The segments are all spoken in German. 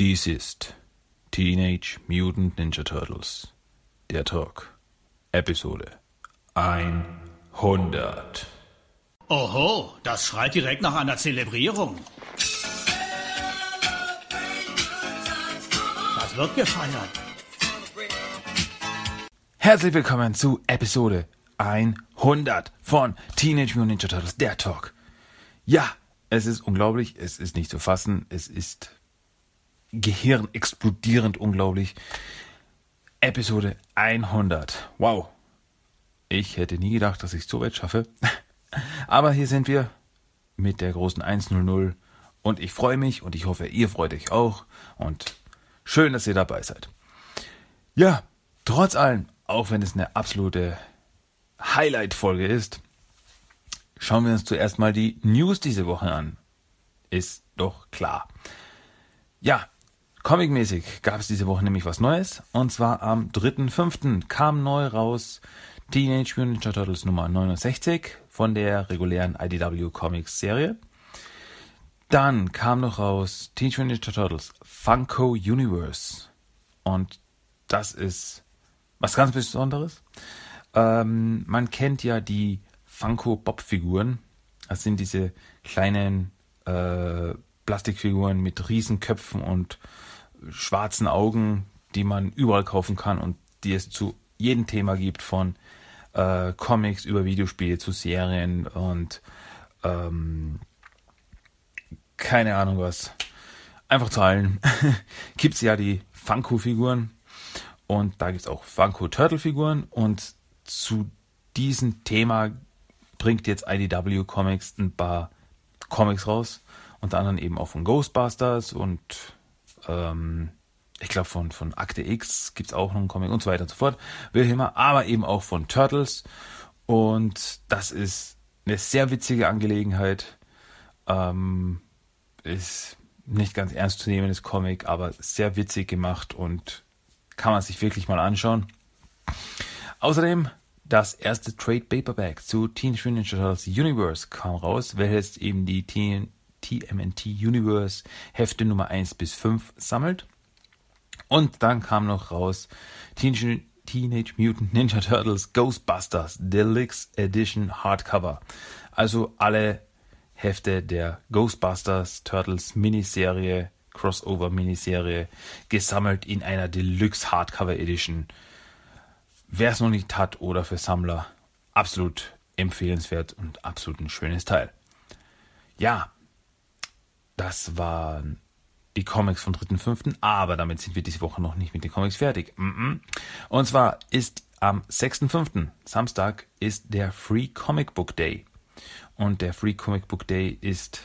Dies ist Teenage Mutant Ninja Turtles, der Talk, Episode 100. Oho, das schreit direkt nach einer Zelebrierung. Das wird gefeiert. Herzlich willkommen zu Episode 100 von Teenage Mutant Ninja Turtles, der Talk. Ja, es ist unglaublich, es ist nicht zu fassen, es ist Gehirn explodierend unglaublich. Episode 100. Wow. Ich hätte nie gedacht, dass ich es so weit schaffe. Aber hier sind wir mit der großen 100 und ich freue mich und ich hoffe, ihr freut euch auch und schön, dass ihr dabei seid. Ja, trotz allem, auch wenn es eine absolute Highlight-Folge ist, schauen wir uns zuerst mal die News diese Woche an. Ist doch klar. Ja, Comicmäßig gab es diese Woche nämlich was Neues. Und zwar am 3.5. kam neu raus Teenage Mutant Ninja Turtles Nummer 69 von der regulären IDW Comics Serie. Dann kam noch raus Teenage Mutant Ninja Turtles Funko Universe. Und das ist was ganz Besonderes. Ähm, man kennt ja die Funko Bob Figuren. Das sind diese kleinen äh, Plastikfiguren mit Riesenköpfen und schwarzen Augen, die man überall kaufen kann und die es zu jedem Thema gibt, von äh, Comics über Videospiele zu Serien und ähm, keine Ahnung was. Einfach zu allen. gibt es ja die Funko-Figuren und da gibt es auch Funko-Turtle-Figuren und zu diesem Thema bringt jetzt IDW Comics ein paar Comics raus. Unter anderem eben auch von Ghostbusters und ähm, ich glaube von, von Akte X gibt es auch noch einen Comic und so weiter und so fort. Wilhelmer, aber eben auch von Turtles. Und das ist eine sehr witzige Angelegenheit. Ähm, ist nicht ganz ernst zu nehmen, das Comic, aber sehr witzig gemacht und kann man sich wirklich mal anschauen. Außerdem das erste Trade Paperback zu Teenage Mutant Ninja Turtles Universe kam raus, welches eben die Teen TMNT Universe Hefte Nummer 1 bis 5 sammelt. Und dann kam noch raus Teenage, Teenage Mutant Ninja Turtles Ghostbusters Deluxe Edition Hardcover. Also alle Hefte der Ghostbusters Turtles Miniserie, Crossover Miniserie, gesammelt in einer Deluxe Hardcover Edition. Wer es noch nicht hat oder für Sammler, absolut empfehlenswert und absolut ein schönes Teil. Ja, das waren die Comics vom 3.5., aber damit sind wir diese Woche noch nicht mit den Comics fertig. Und zwar ist am 6.5., Samstag, ist der Free Comic Book Day. Und der Free Comic Book Day ist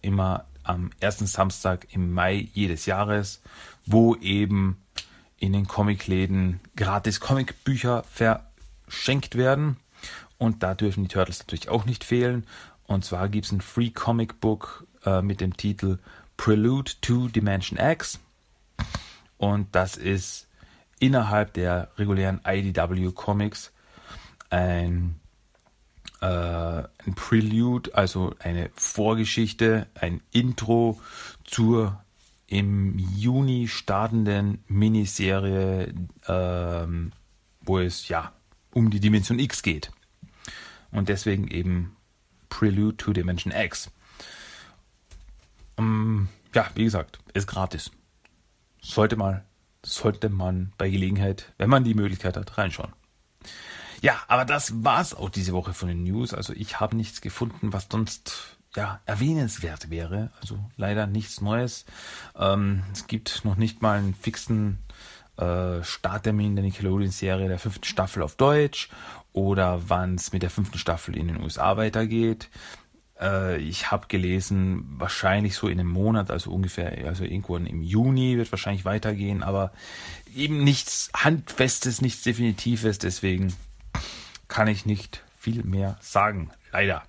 immer am ersten Samstag im Mai jedes Jahres, wo eben in den Comicläden gratis Comicbücher verschenkt werden. Und da dürfen die Turtles natürlich auch nicht fehlen. Und zwar gibt es ein Free Comic Book äh, mit dem Titel Prelude to Dimension X. Und das ist innerhalb der regulären IDW Comics ein, äh, ein Prelude, also eine Vorgeschichte, ein Intro zur im Juni startenden Miniserie, ähm, wo es ja um die Dimension X geht. Und deswegen eben Prelude to Dimension X. Ähm, ja, wie gesagt, ist gratis. Sollte mal, sollte man bei Gelegenheit, wenn man die Möglichkeit hat, reinschauen. Ja, aber das war's auch diese Woche von den News. Also ich habe nichts gefunden, was sonst ja erwähnenswert wäre. Also leider nichts Neues. Ähm, es gibt noch nicht mal einen fixen äh, Starttermin der Nickelodeon-Serie der fünften Staffel auf Deutsch oder wann es mit der fünften Staffel in den USA weitergeht. Äh, ich habe gelesen, wahrscheinlich so in einem Monat, also ungefähr, also irgendwo im Juni wird wahrscheinlich weitergehen, aber eben nichts Handfestes, nichts Definitives, deswegen kann ich nicht viel mehr sagen, leider.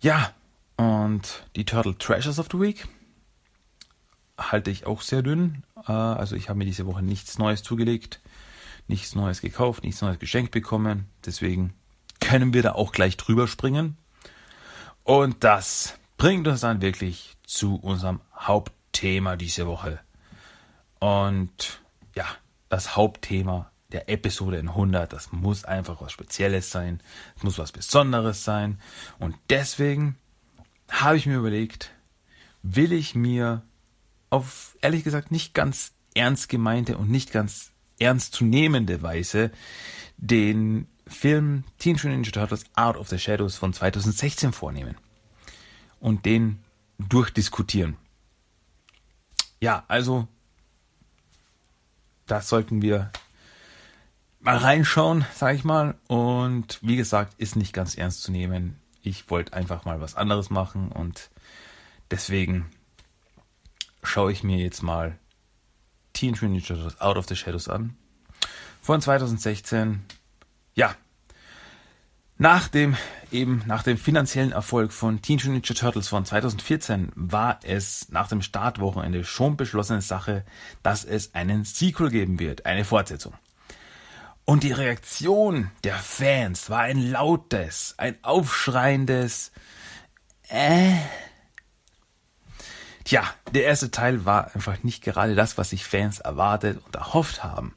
Ja, und die Turtle Treasures of the Week halte ich auch sehr dünn. Äh, also ich habe mir diese Woche nichts Neues zugelegt, nichts Neues gekauft, nichts Neues geschenkt bekommen. Deswegen können wir da auch gleich drüber springen. Und das bringt uns dann wirklich zu unserem Hauptthema. Thema diese Woche. Und ja, das Hauptthema der Episode in 100, das muss einfach was Spezielles sein, es muss was Besonderes sein. Und deswegen habe ich mir überlegt, will ich mir auf ehrlich gesagt nicht ganz ernst gemeinte und nicht ganz ernst zu nehmende Weise den Film Teenage Mutant Ninja Turtles Out of the Shadows von 2016 vornehmen und den durchdiskutieren. Ja, also da sollten wir mal reinschauen, sag ich mal. Und wie gesagt, ist nicht ganz ernst zu nehmen. Ich wollte einfach mal was anderes machen und deswegen schaue ich mir jetzt mal Teenage Mutant Ninja Turtles Out of the Shadows an. Von 2016. Ja. Nach dem, eben, nach dem finanziellen Erfolg von Teenage Ninja Turtles von 2014 war es nach dem Startwochenende schon beschlossene Sache, dass es einen Sequel geben wird, eine Fortsetzung. Und die Reaktion der Fans war ein lautes, ein aufschreiendes äh. Tja, der erste Teil war einfach nicht gerade das, was sich Fans erwartet und erhofft haben.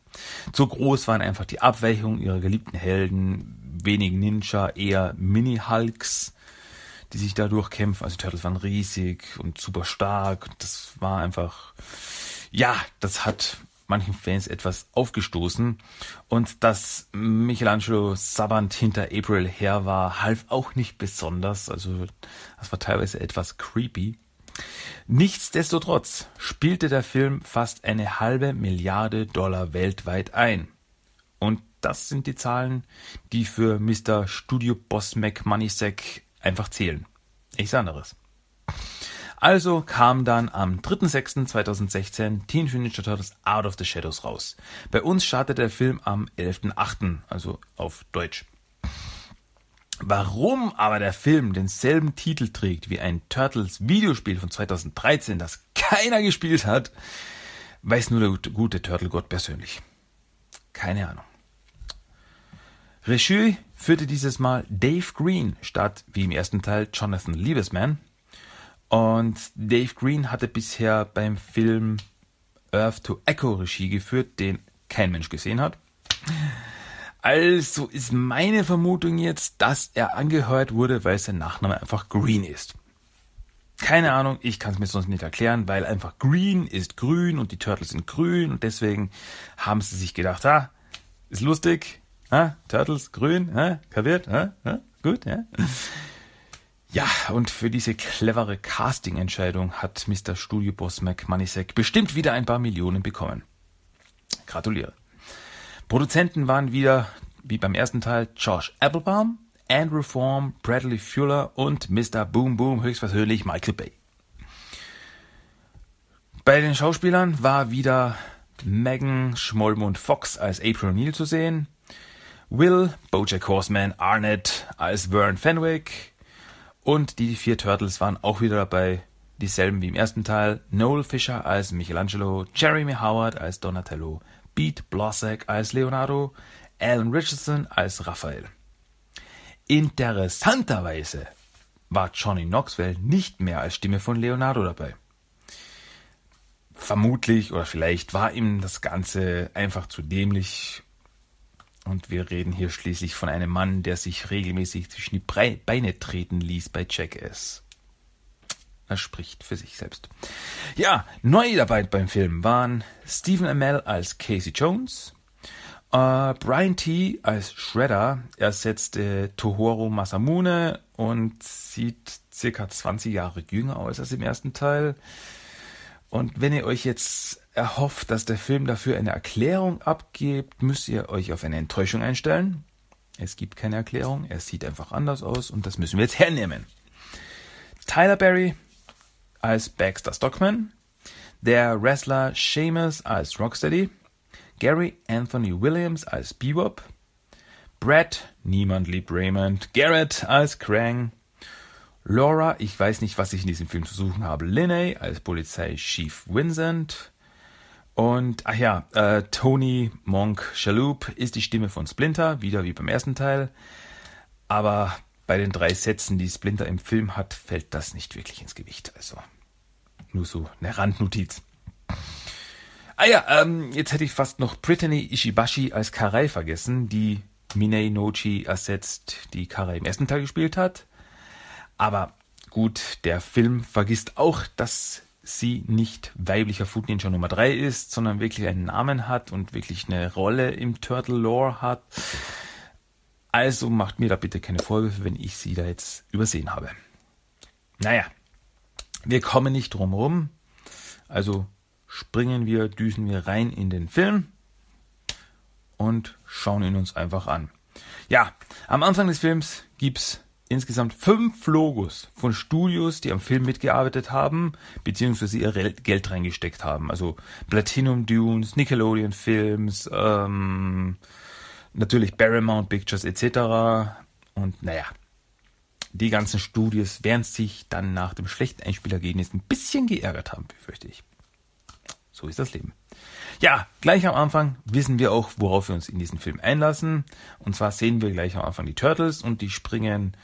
Zu groß waren einfach die Abweichungen ihrer geliebten Helden, wenig Ninja, eher Mini-Hulks, die sich da durchkämpfen. Also die Turtles waren riesig und super stark. Das war einfach, ja, das hat manchen Fans etwas aufgestoßen. Und dass Michelangelo Sabant hinter April her war, half auch nicht besonders. Also das war teilweise etwas creepy. Nichtsdestotrotz spielte der Film fast eine halbe Milliarde Dollar weltweit ein. Und das sind die Zahlen, die für Mr. Studio Boss McMoneysack einfach zählen. Nichts anderes. Also kam dann am 3.6.2016 Teenage Mutant Turtles Out of the Shadows raus. Bei uns startete der Film am 11.8., also auf Deutsch. Warum aber der Film denselben Titel trägt wie ein Turtles Videospiel von 2013, das keiner gespielt hat, weiß nur der gute Turtle-Gott persönlich. Keine Ahnung. Regie führte dieses Mal Dave Green statt wie im ersten Teil Jonathan Liebesman. Und Dave Green hatte bisher beim Film Earth to Echo Regie geführt, den kein Mensch gesehen hat. Also ist meine Vermutung jetzt, dass er angehört wurde, weil sein Nachname einfach Green ist. Keine Ahnung, ich kann es mir sonst nicht erklären, weil einfach Green ist grün und die Turtles sind grün und deswegen haben sie sich gedacht, ah, ist lustig, ah, Turtles grün, ah, kapiert, ah, ah, gut, ja. Ja, und für diese clevere Casting-Entscheidung hat Mr. Studioboss McMoneysack bestimmt wieder ein paar Millionen bekommen. Gratuliere. Produzenten waren wieder, wie beim ersten Teil, Josh Applebaum, Andrew Form, Bradley Fuller und Mr. Boom Boom höchstpersönlich Michael Bay. Bei den Schauspielern war wieder Megan Schmollmund Fox als April O'Neil zu sehen, Will, Bojack Horseman, Arnett als Vern Fenwick, und die vier Turtles waren auch wieder dabei. Dieselben wie im ersten Teil. Noel Fisher als Michelangelo, Jeremy Howard als Donatello, Pete Blossack als Leonardo, Alan Richardson als Raphael. Interessanterweise war Johnny Knoxville nicht mehr als Stimme von Leonardo dabei. Vermutlich oder vielleicht war ihm das Ganze einfach zu dämlich und wir reden hier schließlich von einem Mann, der sich regelmäßig zwischen die Beine treten ließ bei Jackass. Er spricht für sich selbst. Ja, neu dabei beim Film waren Stephen Amell als Casey Jones, äh, Brian T. als Shredder ersetzte Tohoro Masamune und sieht circa 20 Jahre jünger aus als im ersten Teil. Und wenn ihr euch jetzt erhofft, dass der Film dafür eine Erklärung abgibt, müsst ihr euch auf eine Enttäuschung einstellen. Es gibt keine Erklärung, er sieht einfach anders aus und das müssen wir jetzt hernehmen. Tyler Berry als Baxter Stockman, der Wrestler Seamus als Rocksteady, Gary Anthony Williams als Bebop, Brad, niemand liebt Raymond, Garrett als Krang, Laura, ich weiß nicht, was ich in diesem Film zu suchen habe, Linney als Polizei Chief Vincent, und, ach ja, äh, Tony Monk Shalhoub ist die Stimme von Splinter, wieder wie beim ersten Teil. Aber bei den drei Sätzen, die Splinter im Film hat, fällt das nicht wirklich ins Gewicht. Also, nur so eine Randnotiz. Ah ja, ähm, jetzt hätte ich fast noch Brittany Ishibashi als Karai vergessen, die Minei Nochi ersetzt, die Karai im ersten Teil gespielt hat. Aber gut, der Film vergisst auch, dass sie nicht weiblicher Food Ninja Nummer 3 ist, sondern wirklich einen Namen hat und wirklich eine Rolle im Turtle Lore hat. Also macht mir da bitte keine Vorwürfe, wenn ich sie da jetzt übersehen habe. Naja, wir kommen nicht drum rum. Also springen wir, düsen wir rein in den Film und schauen ihn uns einfach an. Ja, am Anfang des Films gibt's insgesamt fünf Logos von Studios, die am Film mitgearbeitet haben, beziehungsweise ihr Geld reingesteckt haben. Also Platinum Dunes, Nickelodeon Films, ähm, natürlich Paramount Pictures etc. Und naja, die ganzen Studios werden sich dann nach dem schlechten Einspielergebnis ein bisschen geärgert haben, befürchte ich. So ist das Leben. Ja, gleich am Anfang wissen wir auch, worauf wir uns in diesen Film einlassen. Und zwar sehen wir gleich am Anfang die Turtles und die springen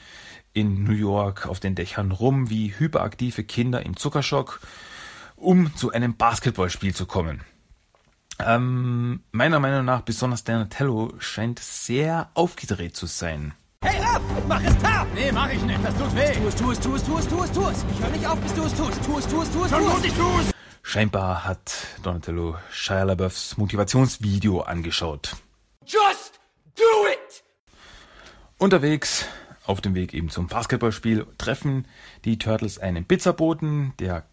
in New York auf den Dächern rum wie hyperaktive Kinder im Zuckerschock, um zu einem Basketballspiel zu kommen. Ähm, meiner Meinung nach besonders Donatello scheint sehr aufgedreht zu sein. Hey, Raff, mach es tough! Nee, mach ich nicht, das tut weh. Tu es, tu es, tu es, tu es, tu es, tu es. Ich höre nicht auf, bis du es tust. Tu es, tu es, tu es, tu Schon es. gut, ich tu's. Scheinbar hat Donatello Shia LaBeoufs Motivationsvideo angeschaut. Just do it! Unterwegs, auf dem Weg eben zum Basketballspiel, treffen die Turtles einen Pizzaboten, der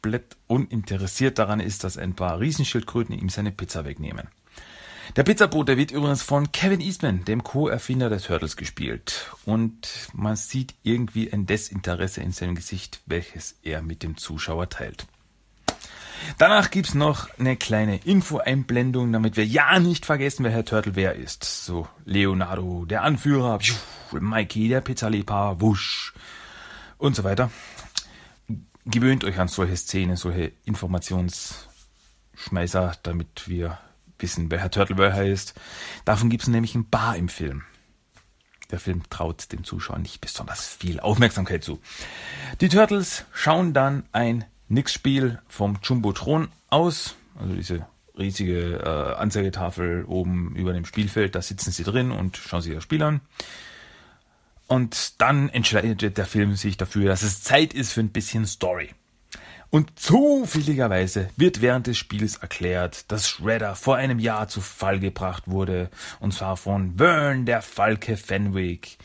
komplett uninteressiert daran ist, dass ein paar Riesenschildkröten ihm seine Pizza wegnehmen. Der Pizzabote wird übrigens von Kevin Eastman, dem Co-Erfinder der Turtles, gespielt. Und man sieht irgendwie ein Desinteresse in seinem Gesicht, welches er mit dem Zuschauer teilt. Danach gibt's noch eine kleine Info-Einblendung, damit wir ja nicht vergessen, wer Herr Turtle wer ist. So, Leonardo, der Anführer, Mikey, der Pizzaliebhaber, wusch und so weiter. Gewöhnt euch an solche Szenen, solche Informationsschmeißer, damit wir wissen, wer Herr Turtle wer heißt. Davon gibt's nämlich ein paar im Film. Der Film traut dem Zuschauer nicht besonders viel Aufmerksamkeit zu. Die Turtles schauen dann ein Nix-Spiel vom Jumbotron aus, also diese riesige äh, Anzeigetafel oben über dem Spielfeld, da sitzen sie drin und schauen sich das Spiel an. Und dann entscheidet der Film sich dafür, dass es Zeit ist für ein bisschen Story. Und zufälligerweise wird während des Spiels erklärt, dass Shredder vor einem Jahr zu Fall gebracht wurde, und zwar von Vern der Falke Fenwick,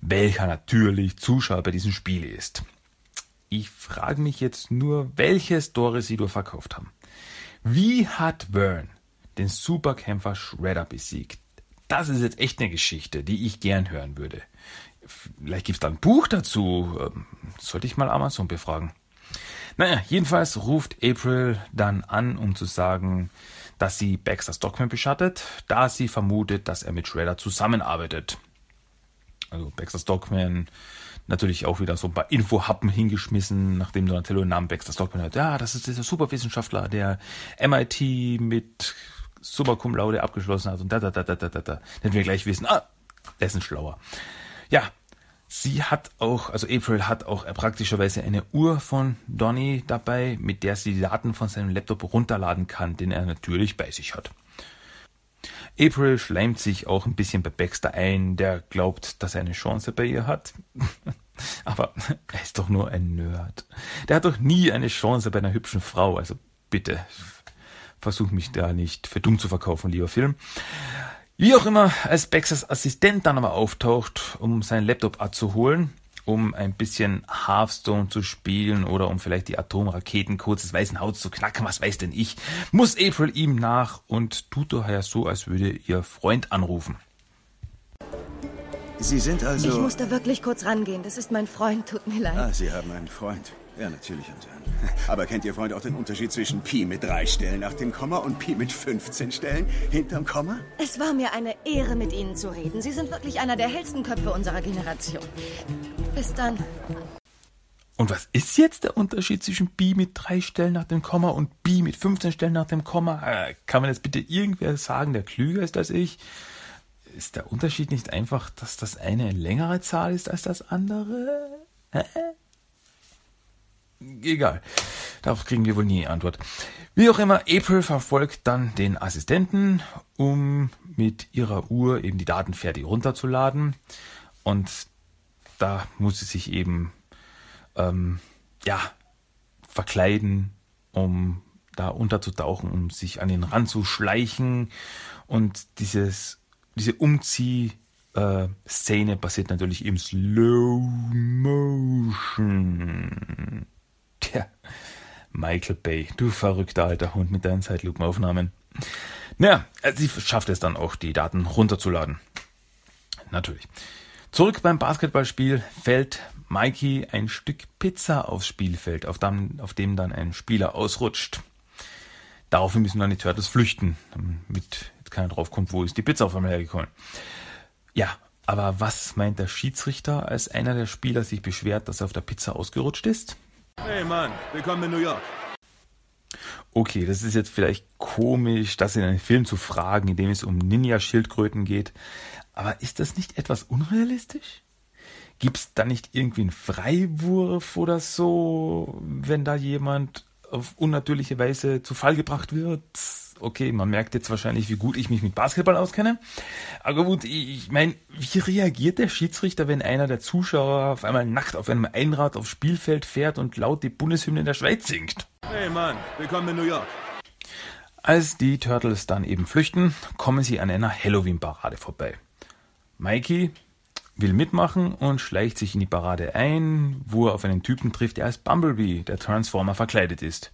welcher natürlich Zuschauer bei diesem Spiel ist. Ich frage mich jetzt nur, welche Story sie nur verkauft haben. Wie hat Vern den Superkämpfer Shredder besiegt? Das ist jetzt echt eine Geschichte, die ich gern hören würde. Vielleicht gibt's da ein Buch dazu. Ähm, Sollte ich mal Amazon befragen. Naja, jedenfalls ruft April dann an, um zu sagen, dass sie Baxter Stockman beschattet, da sie vermutet, dass er mit Shredder zusammenarbeitet. Also Baxter Stockman natürlich auch wieder so ein paar Infohappen hingeschmissen, nachdem Donatello den Namen Baxter Stockman hat. Ja, das ist dieser Superwissenschaftler, der MIT mit Super Cum Laude abgeschlossen hat und da, da, da, da, da, da, da. Dann wir gleich wissen, ah, der ist ein Schlauer. Ja, sie hat auch, also April hat auch praktischerweise eine Uhr von Donny dabei, mit der sie die Daten von seinem Laptop runterladen kann, den er natürlich bei sich hat. April schleimt sich auch ein bisschen bei Baxter ein, der glaubt, dass er eine Chance bei ihr hat. Aber er ist doch nur ein Nerd. Der hat doch nie eine Chance bei einer hübschen Frau. Also bitte, versuch mich da nicht für dumm zu verkaufen, lieber Film. Wie auch immer, als Baxters Assistent dann aber auftaucht, um seinen Laptop abzuholen, um ein bisschen Hearthstone zu spielen oder um vielleicht die Atomraketencodes des Weißen Hauts zu knacken, was weiß denn ich, muss April ihm nach und tut daher so, als würde ihr Freund anrufen. Sie sind also... Ich muss da wirklich kurz rangehen. Das ist mein Freund. Tut mir leid. Ah, Sie haben einen Freund. Ja, natürlich einen. Aber kennt Ihr Freund auch den Unterschied zwischen Pi mit drei Stellen nach dem Komma und Pi mit 15 Stellen hinterm Komma? Es war mir eine Ehre, mit Ihnen zu reden. Sie sind wirklich einer der hellsten Köpfe unserer Generation. Bis dann. Und was ist jetzt der Unterschied zwischen Pi mit drei Stellen nach dem Komma und Pi mit 15 Stellen nach dem Komma? Äh, kann man jetzt bitte irgendwer sagen, der klüger ist als ich? Ist der Unterschied nicht einfach, dass das eine eine längere Zahl ist als das andere? Hä? Egal. Darauf kriegen wir wohl nie Antwort. Wie auch immer, April verfolgt dann den Assistenten, um mit ihrer Uhr eben die Daten fertig runterzuladen. Und da muss sie sich eben ähm, ja verkleiden, um da unterzutauchen, um sich an den Rand zu schleichen. Und dieses, diese Umzieh-Szene passiert natürlich im Slow Motion. Michael Bay, du verrückter alter Hund mit deinen Zeitlupenaufnahmen. Naja, sie schafft es dann auch, die Daten runterzuladen. Natürlich. Zurück beim Basketballspiel fällt Mikey ein Stück Pizza aufs Spielfeld, auf dem, auf dem dann ein Spieler ausrutscht. Daraufhin müssen dann die Turtles flüchten, damit jetzt keiner drauf kommt, wo ist die Pizza auf einmal hergekommen. Ja, aber was meint der Schiedsrichter, als einer der Spieler sich beschwert, dass er auf der Pizza ausgerutscht ist? Hey Mann, willkommen in New York. Okay, das ist jetzt vielleicht komisch, das in einem Film zu fragen, in dem es um Ninja-Schildkröten geht. Aber ist das nicht etwas unrealistisch? Gibt es da nicht irgendwie einen Freiwurf oder so, wenn da jemand auf unnatürliche Weise zu Fall gebracht wird? Okay, man merkt jetzt wahrscheinlich, wie gut ich mich mit Basketball auskenne. Aber gut, ich meine, wie reagiert der Schiedsrichter, wenn einer der Zuschauer auf einmal nackt auf einem Einrad aufs Spielfeld fährt und laut die Bundeshymne in der Schweiz singt? Hey Mann, willkommen in New York. Als die Turtles dann eben flüchten, kommen sie an einer Halloween-Parade vorbei. Mikey will mitmachen und schleicht sich in die Parade ein, wo er auf einen Typen trifft, der als Bumblebee, der Transformer, verkleidet ist.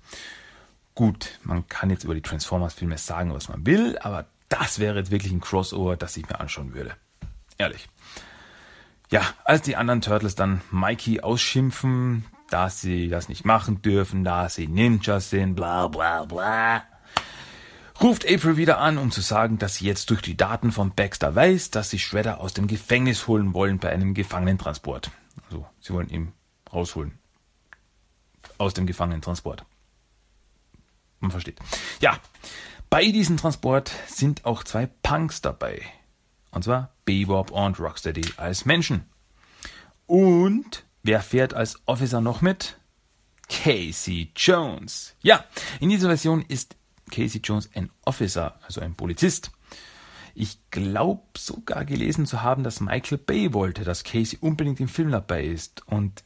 Gut, man kann jetzt über die Transformers-Filme sagen, was man will, aber das wäre jetzt wirklich ein Crossover, das ich mir anschauen würde. Ehrlich. Ja, als die anderen Turtles dann Mikey ausschimpfen, dass sie das nicht machen dürfen, da sie Ninjas sind, bla bla bla, ruft April wieder an, um zu sagen, dass sie jetzt durch die Daten von Baxter weiß, dass sie Shredder aus dem Gefängnis holen wollen bei einem Gefangenentransport. Also, sie wollen ihn rausholen. Aus dem Gefangenentransport. Man versteht. Ja, bei diesem Transport sind auch zwei Punks dabei. Und zwar Bebop und Rocksteady als Menschen. Und wer fährt als Officer noch mit? Casey Jones. Ja, in dieser Version ist Casey Jones ein Officer, also ein Polizist. Ich glaube sogar gelesen zu haben, dass Michael Bay wollte, dass Casey unbedingt im Film dabei ist. Und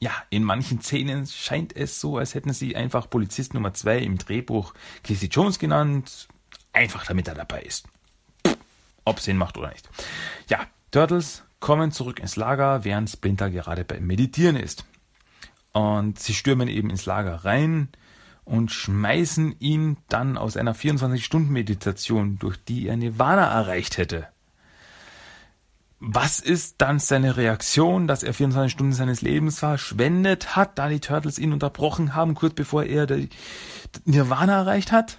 ja, in manchen Szenen scheint es so, als hätten sie einfach Polizist Nummer 2 im Drehbuch Casey Jones genannt, einfach damit er dabei ist. Ob Sinn macht oder nicht. Ja, Turtles kommen zurück ins Lager, während Splinter gerade beim Meditieren ist. Und sie stürmen eben ins Lager rein, und schmeißen ihn dann aus einer 24-Stunden-Meditation, durch die er Nirvana erreicht hätte. Was ist dann seine Reaktion, dass er 24 Stunden seines Lebens verschwendet hat, da die Turtles ihn unterbrochen haben, kurz bevor er Nirvana erreicht hat?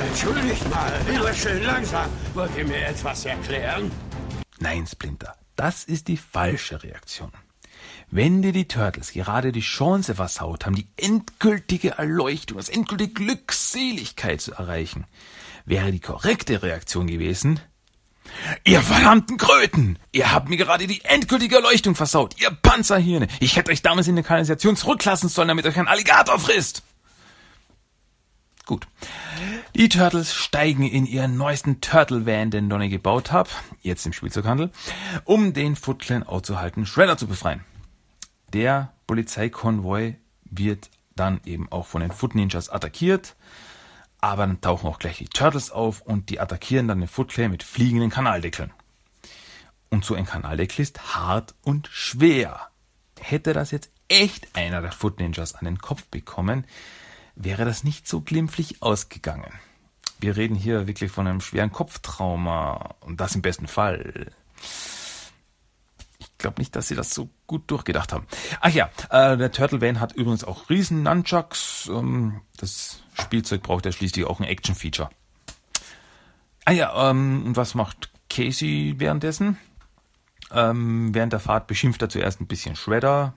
Entschuldigt mal, lieber schön langsam. Wollt ihr mir etwas erklären? Nein, Splinter, das ist die falsche Reaktion. Wenn dir die Turtles gerade die Chance versaut haben, die endgültige Erleuchtung, das endgültige Glückseligkeit zu erreichen, wäre die korrekte Reaktion gewesen, Ihr verdammten Kröten! Ihr habt mir gerade die endgültige Erleuchtung versaut, ihr Panzerhirne! Ich hätte euch damals in der Kanalisation zurücklassen sollen, damit euch ein Alligator frisst! Gut. Die Turtles steigen in ihren neuesten Turtle Van, den Donny gebaut hat, jetzt im Spielzeughandel, um den Foot Clan aufzuhalten, Shredder zu befreien. Der Polizeikonvoi wird dann eben auch von den Foot Ninjas attackiert. Aber dann tauchen auch gleich die Turtles auf und die attackieren dann den Foot Clan mit fliegenden Kanaldeckeln. Und so ein Kanaldeckel ist hart und schwer. Hätte das jetzt echt einer der Foot Ninjas an den Kopf bekommen, wäre das nicht so glimpflich ausgegangen. Wir reden hier wirklich von einem schweren Kopftrauma und das im besten Fall glaube nicht, dass sie das so gut durchgedacht haben. Ach ja, äh, der Turtle Van hat übrigens auch riesen Nunchucks. Ähm, das Spielzeug braucht ja schließlich auch ein Action-Feature. Ah ja, ähm, und was macht Casey währenddessen? Ähm, während der Fahrt beschimpft er zuerst ein bisschen Shredder.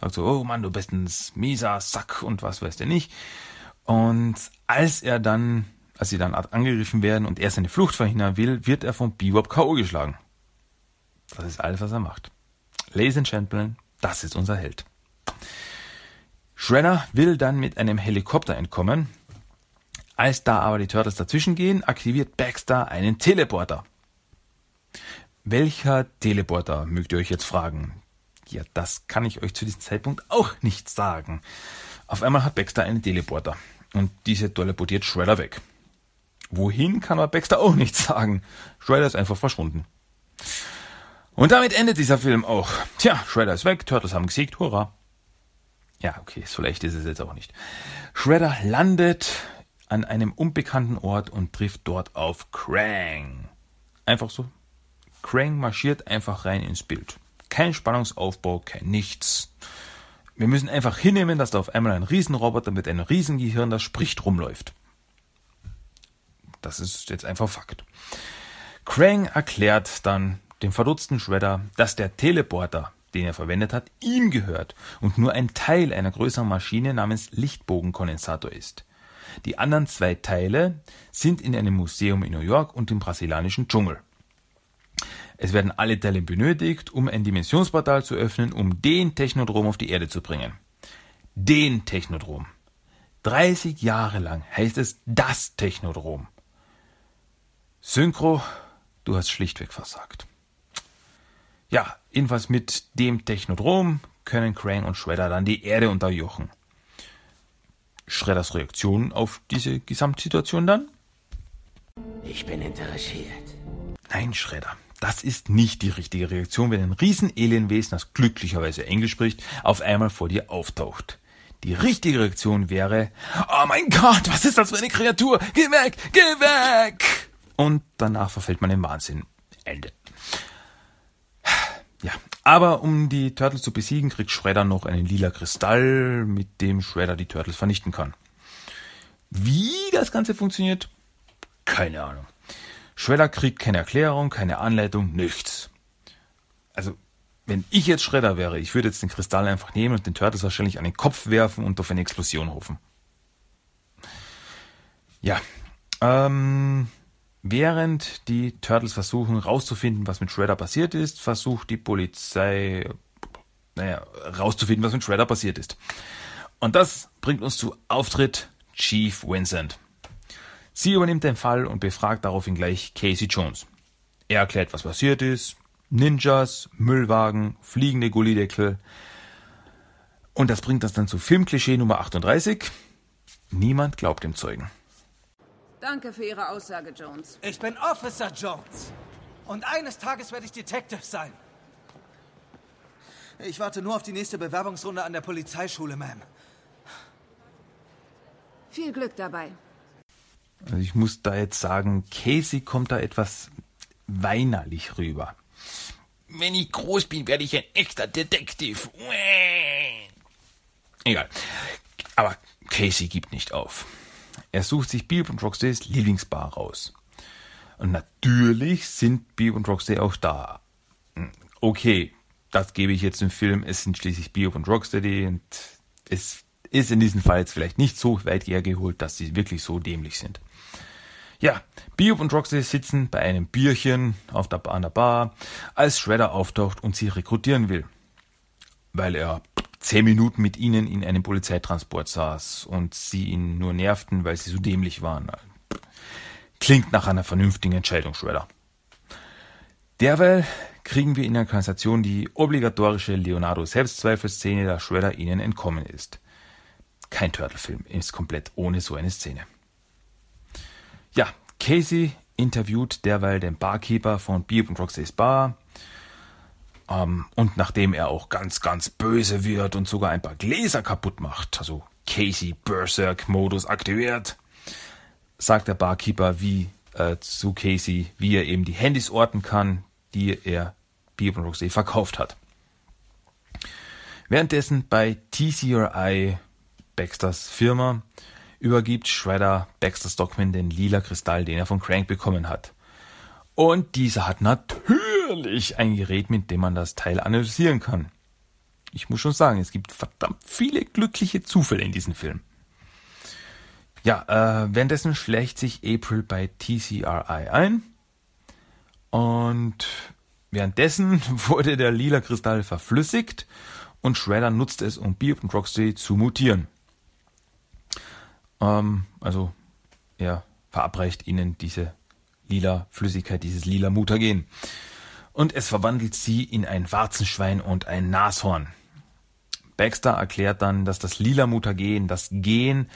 Sagt so, oh Mann, du bist ein mieser Sack und was weiß der nicht. Und als er dann, als sie dann angegriffen werden und er seine Flucht verhindern will, wird er vom Bebop K.O. geschlagen. Das ist alles, was er macht. Ladies and Gentlemen, das ist unser Held. Shredder will dann mit einem Helikopter entkommen. Als da aber die Turtles dazwischen gehen, aktiviert Baxter einen Teleporter. Welcher Teleporter, mögt ihr euch jetzt fragen? Ja, das kann ich euch zu diesem Zeitpunkt auch nicht sagen. Auf einmal hat Baxter einen Teleporter und diese teleportiert Shredder weg. Wohin kann man Baxter auch nicht sagen. Shredder ist einfach verschwunden. Und damit endet dieser Film auch. Tja, Shredder ist weg, Turtles haben gesiegt, hurra. Ja, okay, so leicht ist es jetzt auch nicht. Shredder landet an einem unbekannten Ort und trifft dort auf Krang. Einfach so. Krang marschiert einfach rein ins Bild. Kein Spannungsaufbau, kein nichts. Wir müssen einfach hinnehmen, dass da auf einmal ein Riesenroboter mit einem Riesengehirn, das spricht, rumläuft. Das ist jetzt einfach Fakt. Krang erklärt dann dem verdutzten Shredder, dass der Teleporter, den er verwendet hat, ihm gehört und nur ein Teil einer größeren Maschine namens Lichtbogenkondensator ist. Die anderen zwei Teile sind in einem Museum in New York und im brasilianischen Dschungel. Es werden alle Teile benötigt, um ein Dimensionsportal zu öffnen, um den Technodrom auf die Erde zu bringen. Den Technodrom. 30 Jahre lang heißt es das Technodrom. Synchro, du hast schlichtweg versagt. Ja, jedenfalls mit dem Technodrom können Krang und Shredder dann die Erde unterjochen. Shredders Reaktion auf diese Gesamtsituation dann? Ich bin interessiert. Nein, Shredder. Das ist nicht die richtige Reaktion, wenn ein Riesen-Alienwesen, das glücklicherweise Englisch spricht, auf einmal vor dir auftaucht. Die richtige Reaktion wäre, oh mein Gott, was ist das für eine Kreatur? Geh weg, geh weg! Und danach verfällt man im Wahnsinn. Ende. Ja, aber um die Turtles zu besiegen, kriegt Shredder noch einen lila Kristall, mit dem Shredder die Turtles vernichten kann. Wie das Ganze funktioniert? Keine Ahnung. Shredder kriegt keine Erklärung, keine Anleitung, nichts. Also, wenn ich jetzt Shredder wäre, ich würde jetzt den Kristall einfach nehmen und den Turtles wahrscheinlich an den Kopf werfen und auf eine Explosion hoffen. Ja, ähm, Während die Turtles versuchen rauszufinden, was mit Shredder passiert ist, versucht die Polizei, naja, rauszufinden, was mit Shredder passiert ist. Und das bringt uns zu Auftritt Chief Vincent. Sie übernimmt den Fall und befragt daraufhin gleich Casey Jones. Er erklärt, was passiert ist. Ninjas, Müllwagen, fliegende Gullideckel. Und das bringt uns dann zu Filmklischee Nummer 38. Niemand glaubt dem Zeugen. Danke für Ihre Aussage, Jones. Ich bin Officer Jones. Und eines Tages werde ich Detective sein. Ich warte nur auf die nächste Bewerbungsrunde an der Polizeischule, Ma'am. Viel Glück dabei. Also ich muss da jetzt sagen, Casey kommt da etwas weinerlich rüber. Wenn ich groß bin, werde ich ein echter Detektiv. Egal. Aber Casey gibt nicht auf. Er sucht sich Beep und Rockstays Lieblingsbar raus. Und natürlich sind Beep und Rockstay auch da. Hm, okay, das gebe ich jetzt im Film. Es sind schließlich Beep und Rocksteady und es ist in diesem Fall jetzt vielleicht nicht so weit hergeholt, dass sie wirklich so dämlich sind. Ja, Beep und Roxy sitzen bei einem Bierchen auf der, an der Bar, als Shredder auftaucht und sie rekrutieren will. Weil er zehn Minuten mit ihnen in einem Polizeitransport saß und sie ihn nur nervten, weil sie so dämlich waren. Klingt nach einer vernünftigen Entscheidung, Shredder. Derweil kriegen wir in der Konversation die obligatorische Leonardo-Selbstzweifelszene, da Shredder ihnen entkommen ist. Kein Turtle-Film ist komplett ohne so eine Szene. Ja, Casey interviewt derweil den Barkeeper von Beep und Roxy's Bar, ähm, und nachdem er auch ganz, ganz böse wird und sogar ein paar Gläser kaputt macht, also Casey Berserk-Modus aktiviert, sagt der Barkeeper wie äh, zu Casey, wie er eben die Handys orten kann, die er und Roxy verkauft hat. Währenddessen bei TCRI, Baxters Firma, übergibt Shredder Baxter Stockman den lila Kristall, den er von Crank bekommen hat. Und dieser hat natürlich ein Gerät, mit dem man das Teil analysieren kann. Ich muss schon sagen, es gibt verdammt viele glückliche Zufälle in diesem Film. Ja, äh, währenddessen schlägt sich April bei TCRI ein. Und währenddessen wurde der lila Kristall verflüssigt und Shredder nutzt es, um Beep und Rocksteady zu mutieren. Ähm, also er verabreicht ihnen diese lila Flüssigkeit, dieses lila Mutagen. Und es verwandelt sie in ein Warzenschwein und ein Nashorn. Baxter erklärt dann, dass das lila Mutagen das Gen,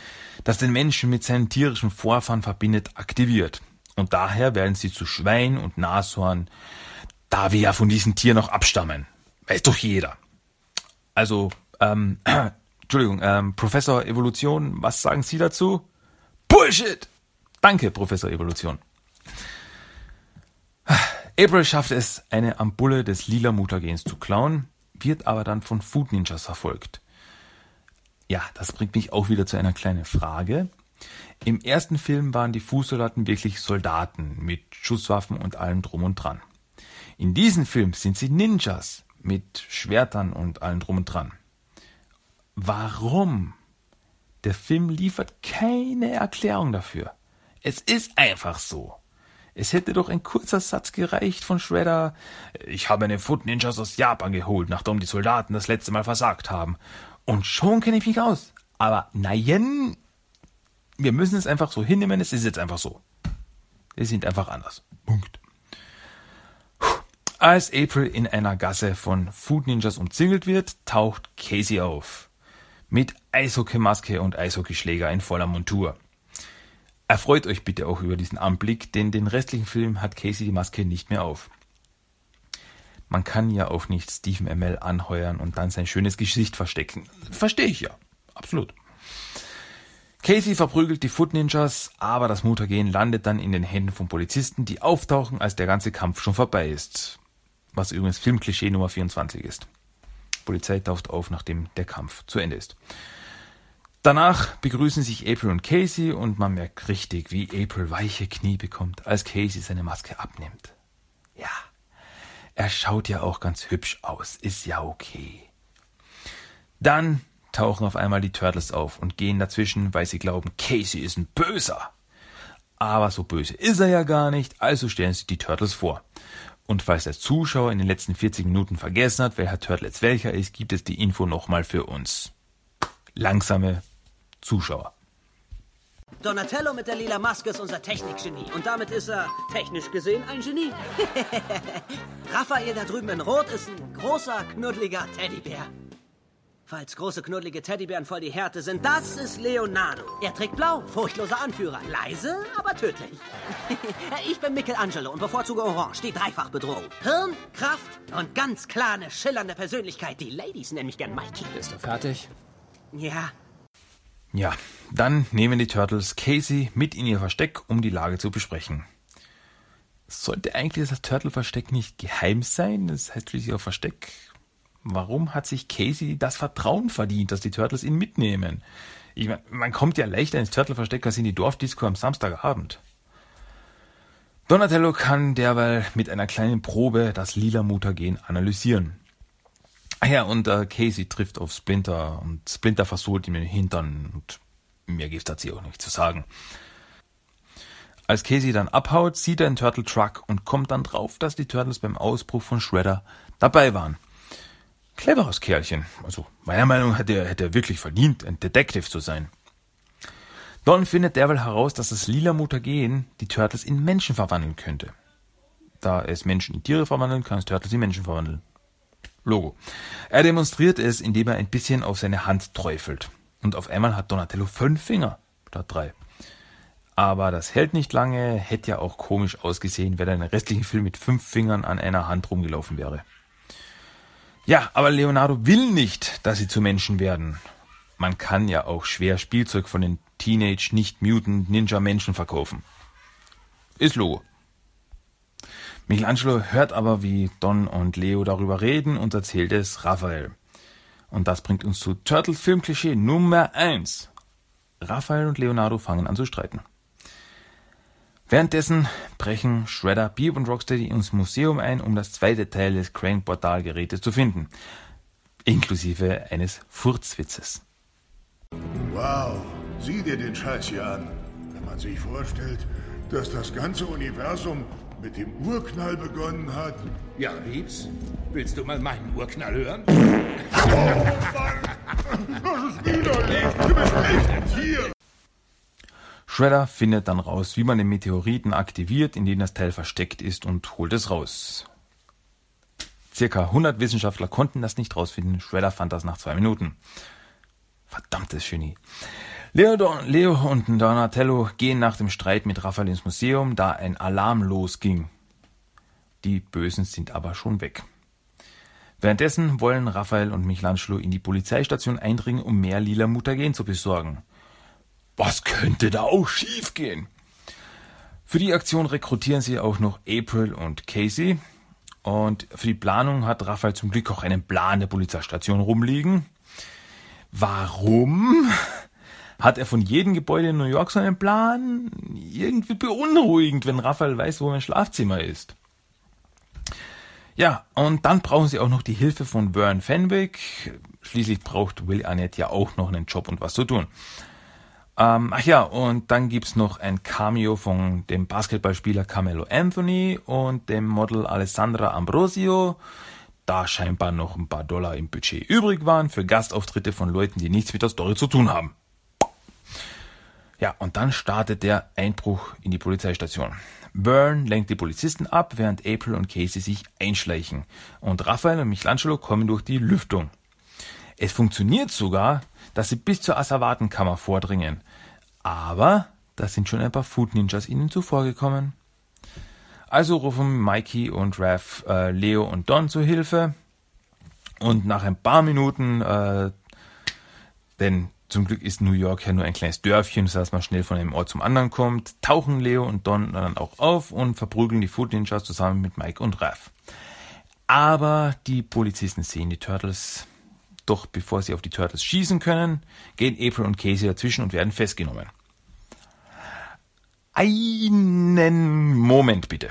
das den Menschen mit seinen tierischen Vorfahren verbindet, aktiviert. Und daher werden sie zu Schwein und Nashorn, da wir ja von diesen Tieren noch abstammen. Weiß doch jeder. Also, ähm, Entschuldigung, ähm, Professor Evolution, was sagen Sie dazu? Bullshit! Danke, Professor Evolution. April schafft es, eine Ampulle des lila Mutagens zu klauen, wird aber dann von Food Ninjas verfolgt. Ja, das bringt mich auch wieder zu einer kleinen Frage. Im ersten Film waren die Fußsoldaten wirklich Soldaten mit Schusswaffen und allem drum und dran. In diesem Film sind sie Ninjas mit Schwertern und allem drum und dran. Warum? Der Film liefert keine Erklärung dafür. Es ist einfach so. Es hätte doch ein kurzer Satz gereicht von Shredder. Ich habe eine Foot Ninjas aus Japan geholt, nachdem die Soldaten das letzte Mal versagt haben. Und schon kenne ich mich aus. Aber nein, wir müssen es einfach so hinnehmen, es ist jetzt einfach so. Wir sind einfach anders. Punkt. Als April in einer Gasse von Food Ninjas umzingelt wird, taucht Casey auf. Mit Eishockeymaske und Eishockeyschläger in voller Montur. Erfreut euch bitte auch über diesen Anblick, denn den restlichen Film hat Casey die Maske nicht mehr auf. Man kann ja auch nicht Stephen Amell anheuern und dann sein schönes Gesicht verstecken. Verstehe ich ja. Absolut. Casey verprügelt die Foot Ninjas, aber das Mutagen landet dann in den Händen von Polizisten, die auftauchen, als der ganze Kampf schon vorbei ist was übrigens Filmklischee Nummer 24 ist. Polizei taucht auf, nachdem der Kampf zu Ende ist. Danach begrüßen sich April und Casey und man merkt richtig, wie April weiche Knie bekommt, als Casey seine Maske abnimmt. Ja, er schaut ja auch ganz hübsch aus, ist ja okay. Dann tauchen auf einmal die Turtles auf und gehen dazwischen, weil sie glauben, Casey ist ein Böser. Aber so böse ist er ja gar nicht, also stellen sie die Turtles vor. Und falls der Zuschauer in den letzten 40 Minuten vergessen hat, welcher Turtle jetzt welcher ist, gibt es die Info nochmal für uns. Langsame Zuschauer. Donatello mit der lila Maske ist unser Technikgenie. Und damit ist er, technisch gesehen, ein Genie. Raphael da drüben in Rot ist ein großer, knuddeliger Teddybär. Falls große, knuddelige Teddybären voll die Härte sind, das ist Leonardo. Er trägt blau, furchtloser Anführer. Leise, aber tödlich. ich bin Michelangelo und bevorzuge Orange, die Dreifachbedrohung. Hirn, Kraft und ganz klar eine schillernde Persönlichkeit. Die Ladies nennen mich gern Mikey. Bist du fertig? Ja. Ja, dann nehmen die Turtles Casey mit in ihr Versteck, um die Lage zu besprechen. Sollte eigentlich das Turtle-Versteck nicht geheim sein? Das heißt schließlich auch Versteck warum hat sich Casey das Vertrauen verdient, dass die Turtles ihn mitnehmen? Ich mein, man kommt ja leichter ins Turtle-Versteck als in die Dorfdisco am Samstagabend. Donatello kann derweil mit einer kleinen Probe das lila Mutagen analysieren. Ah ja, und äh, Casey trifft auf Splinter und Splinter versucht ihm den Hintern und mir gibt's dazu auch nichts zu sagen. Als Casey dann abhaut, sieht er einen Turtle Truck und kommt dann drauf, dass die Turtles beim Ausbruch von Shredder dabei waren cleveres Kerlchen. Also meiner Meinung nach hätte er, hätte er wirklich verdient, ein Detective zu sein. Don findet derweil heraus, dass das lila Mutagen die Turtles in Menschen verwandeln könnte. Da es Menschen in Tiere verwandeln, kann es Turtles in Menschen verwandeln. Logo. Er demonstriert es, indem er ein bisschen auf seine Hand träufelt. Und auf einmal hat Donatello fünf Finger statt drei. Aber das hält nicht lange, hätte ja auch komisch ausgesehen, wenn er den restlichen Film mit fünf Fingern an einer Hand rumgelaufen wäre. Ja, aber Leonardo will nicht, dass sie zu Menschen werden. Man kann ja auch schwer Spielzeug von den Teenage Nicht Mutant Ninja Menschen verkaufen. Ist Logo. Michelangelo hört aber, wie Don und Leo darüber reden und erzählt es Raphael. Und das bringt uns zu Turtle Film Klischee Nummer 1. Raphael und Leonardo fangen an zu streiten. Währenddessen brechen Shredder, Beep und Rocksteady ins Museum ein, um das zweite Teil des Crane-Portalgerätes zu finden. Inklusive eines Furzwitzes. Wow, sieh dir den Scheiß hier an. Wenn man sich vorstellt, dass das ganze Universum mit dem Urknall begonnen hat. Ja, Liebs, willst du mal meinen Urknall hören? Oh Mann! Das ist widerlich! Du bist echt ein Tier! Shredder findet dann raus, wie man den Meteoriten aktiviert, in dem das Teil versteckt ist und holt es raus. Circa 100 Wissenschaftler konnten das nicht rausfinden. Shredder fand das nach zwei Minuten. Verdammtes Genie. Leo, Leo und Donatello gehen nach dem Streit mit Raphael ins Museum, da ein Alarm losging. Die Bösen sind aber schon weg. Währenddessen wollen Raphael und Michelangelo in die Polizeistation eindringen, um mehr lila Mutagen zu besorgen. Was könnte da auch schiefgehen? Für die Aktion rekrutieren sie auch noch April und Casey. Und für die Planung hat Raphael zum Glück auch einen Plan der Polizeistation rumliegen. Warum? Hat er von jedem Gebäude in New York so einen Plan? Irgendwie beunruhigend, wenn Raphael weiß, wo mein Schlafzimmer ist. Ja, und dann brauchen sie auch noch die Hilfe von Vern Fenwick. Schließlich braucht Will Arnett ja auch noch einen Job und was zu tun. Ähm, ach ja, und dann gibt's noch ein Cameo von dem Basketballspieler Carmelo Anthony und dem Model Alessandra Ambrosio. Da scheinbar noch ein paar Dollar im Budget übrig waren für Gastauftritte von Leuten, die nichts mit der Story zu tun haben. Ja, und dann startet der Einbruch in die Polizeistation. Byrne lenkt die Polizisten ab, während April und Casey sich einschleichen. Und Raphael und Michelangelo kommen durch die Lüftung. Es funktioniert sogar, dass sie bis zur Asservatenkammer vordringen. Aber da sind schon ein paar Food Ninjas ihnen zuvorgekommen. Also rufen Mikey und Raph äh, Leo und Don zu Hilfe. Und nach ein paar Minuten, äh, denn zum Glück ist New York ja nur ein kleines Dörfchen, so dass man schnell von einem Ort zum anderen kommt. Tauchen Leo und Don dann auch auf und verprügeln die Food Ninjas zusammen mit Mike und Raph. Aber die Polizisten sehen die Turtles. Doch bevor sie auf die Turtles schießen können, gehen April und Casey dazwischen und werden festgenommen. Einen Moment bitte.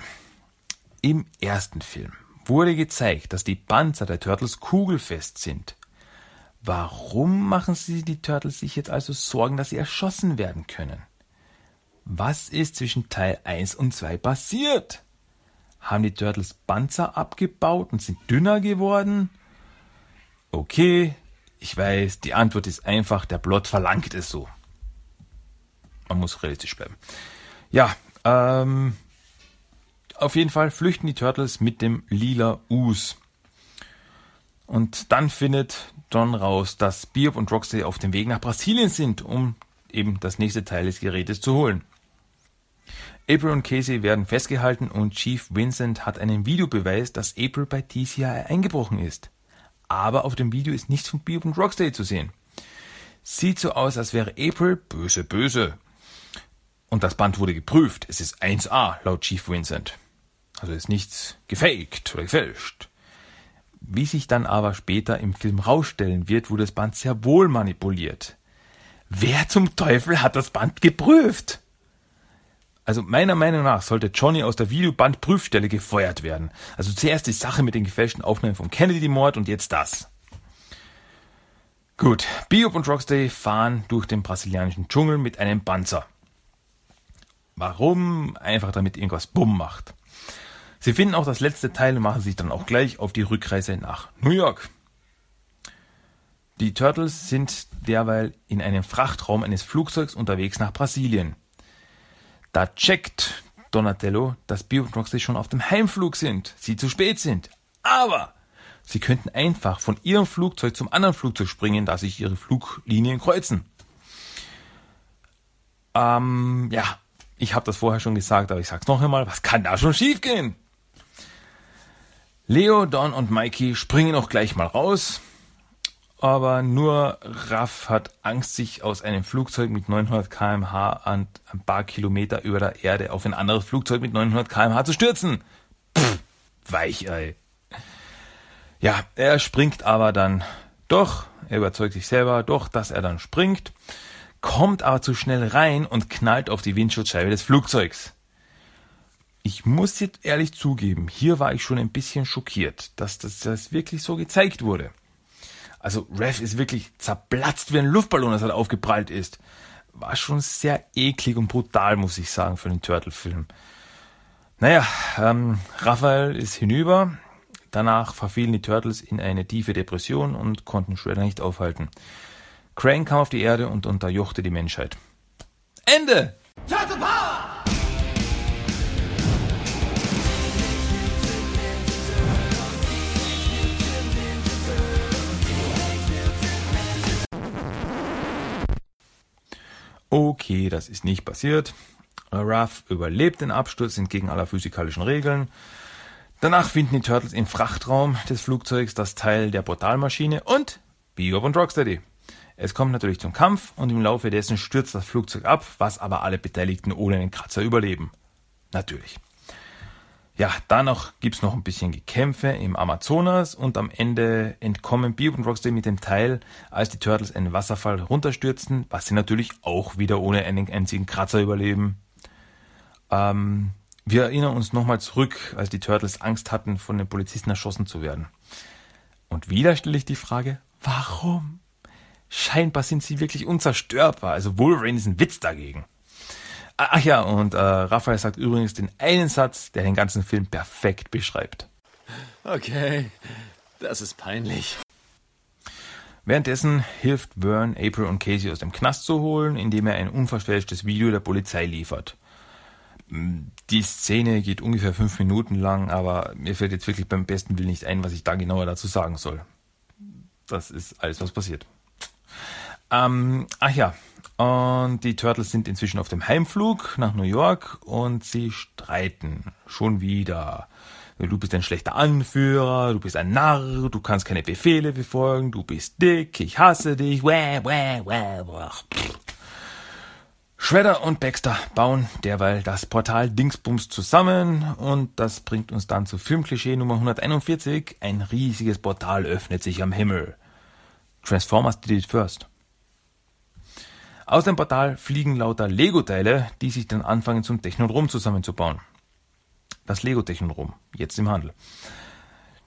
Im ersten Film wurde gezeigt, dass die Panzer der Turtles kugelfest sind. Warum machen sie die Turtles sich jetzt also Sorgen, dass sie erschossen werden können? Was ist zwischen Teil 1 und 2 passiert? Haben die Turtles Panzer abgebaut und sind dünner geworden? Okay, ich weiß, die Antwort ist einfach, der Plot verlangt es so. Man muss realistisch bleiben. Ja, ähm, auf jeden Fall flüchten die Turtles mit dem lila Us. Und dann findet Don raus, dass Biob und Roxy auf dem Weg nach Brasilien sind, um eben das nächste Teil des Gerätes zu holen. April und Casey werden festgehalten und Chief Vincent hat einen Videobeweis, dass April bei TCI eingebrochen ist. Aber auf dem Video ist nichts von Biob und Rocksteady zu sehen. Sieht so aus, als wäre April böse, böse. Und das Band wurde geprüft. Es ist 1A, laut Chief Vincent. Also ist nichts gefaked oder gefälscht. Wie sich dann aber später im Film rausstellen wird, wurde das Band sehr wohl manipuliert. Wer zum Teufel hat das Band geprüft? Also meiner Meinung nach sollte Johnny aus der Videobandprüfstelle gefeuert werden. Also zuerst die Sache mit den gefälschten Aufnahmen vom Kennedy-Mord und jetzt das. Gut, Biob und Rocksteady fahren durch den brasilianischen Dschungel mit einem Panzer. Warum? Einfach damit irgendwas Bumm macht. Sie finden auch das letzte Teil und machen sich dann auch gleich auf die Rückreise nach New York. Die Turtles sind derweil in einem Frachtraum eines Flugzeugs unterwegs nach Brasilien. Da checkt Donatello, dass Bio und Roxy schon auf dem Heimflug sind, sie zu spät sind. Aber sie könnten einfach von ihrem Flugzeug zum anderen Flugzeug springen, da sich ihre Fluglinien kreuzen. Ähm, ja, ich habe das vorher schon gesagt, aber ich sag's noch einmal, was kann da schon schiefgehen? Leo, Don und Mikey springen auch gleich mal raus, aber nur Raff hat Angst, sich aus einem Flugzeug mit 900 kmh an ein paar Kilometer über der Erde auf ein anderes Flugzeug mit 900 kmh zu stürzen. Pff, Weichei. Ja, er springt aber dann doch, er überzeugt sich selber doch, dass er dann springt, kommt aber zu schnell rein und knallt auf die Windschutzscheibe des Flugzeugs. Ich muss jetzt ehrlich zugeben, hier war ich schon ein bisschen schockiert, dass das, das wirklich so gezeigt wurde. Also Rev ist wirklich zerplatzt wie ein Luftballon, als er aufgeprallt ist. War schon sehr eklig und brutal, muss ich sagen, für den Turtle-Film. Naja, ähm, Raphael ist hinüber. Danach verfielen die Turtles in eine tiefe Depression und konnten Shredder nicht aufhalten. Krang kam auf die Erde und unterjochte die Menschheit. Ende! Turtle Power! Okay, das ist nicht passiert. Ruff überlebt den Absturz entgegen aller physikalischen Regeln. Danach finden die Turtles im Frachtraum des Flugzeugs das Teil der Portalmaschine und Bebop und Rocksteady. Es kommt natürlich zum Kampf und im Laufe dessen stürzt das Flugzeug ab, was aber alle Beteiligten ohne einen Kratzer überleben. Natürlich. Ja, danach gibt's noch ein bisschen Gekämpfe im Amazonas und am Ende entkommen Bebop und Rocksteady mit dem Teil, als die Turtles einen Wasserfall runterstürzen, was sie natürlich auch wieder ohne einen einzigen Kratzer überleben. Ähm, wir erinnern uns nochmal zurück, als die Turtles Angst hatten, von den Polizisten erschossen zu werden. Und wieder stelle ich die Frage, warum? Scheinbar sind sie wirklich unzerstörbar. Also Wolverine ist ein Witz dagegen. Ach ja, und äh, Raphael sagt übrigens den einen Satz, der den ganzen Film perfekt beschreibt. Okay, das ist peinlich. Währenddessen hilft Vern, April und Casey aus dem Knast zu holen, indem er ein unverfälschtes Video der Polizei liefert. Die Szene geht ungefähr fünf Minuten lang, aber mir fällt jetzt wirklich beim besten Willen nicht ein, was ich da genauer dazu sagen soll. Das ist alles, was passiert. Ähm, ach ja, und die Turtles sind inzwischen auf dem Heimflug nach New York und sie streiten. Schon wieder. Du bist ein schlechter Anführer, du bist ein Narr, du kannst keine Befehle befolgen, du bist dick, ich hasse dich. Wäh, wäh, wäh, Shredder und Baxter bauen derweil das Portal Dingsbums zusammen und das bringt uns dann zu Filmklischee Nummer 141. Ein riesiges Portal öffnet sich am Himmel. Transformers did it first. Aus dem Portal fliegen lauter Lego-Teile, die sich dann anfangen zum Technodrom zusammenzubauen. Das Lego-Technodrom, jetzt im Handel.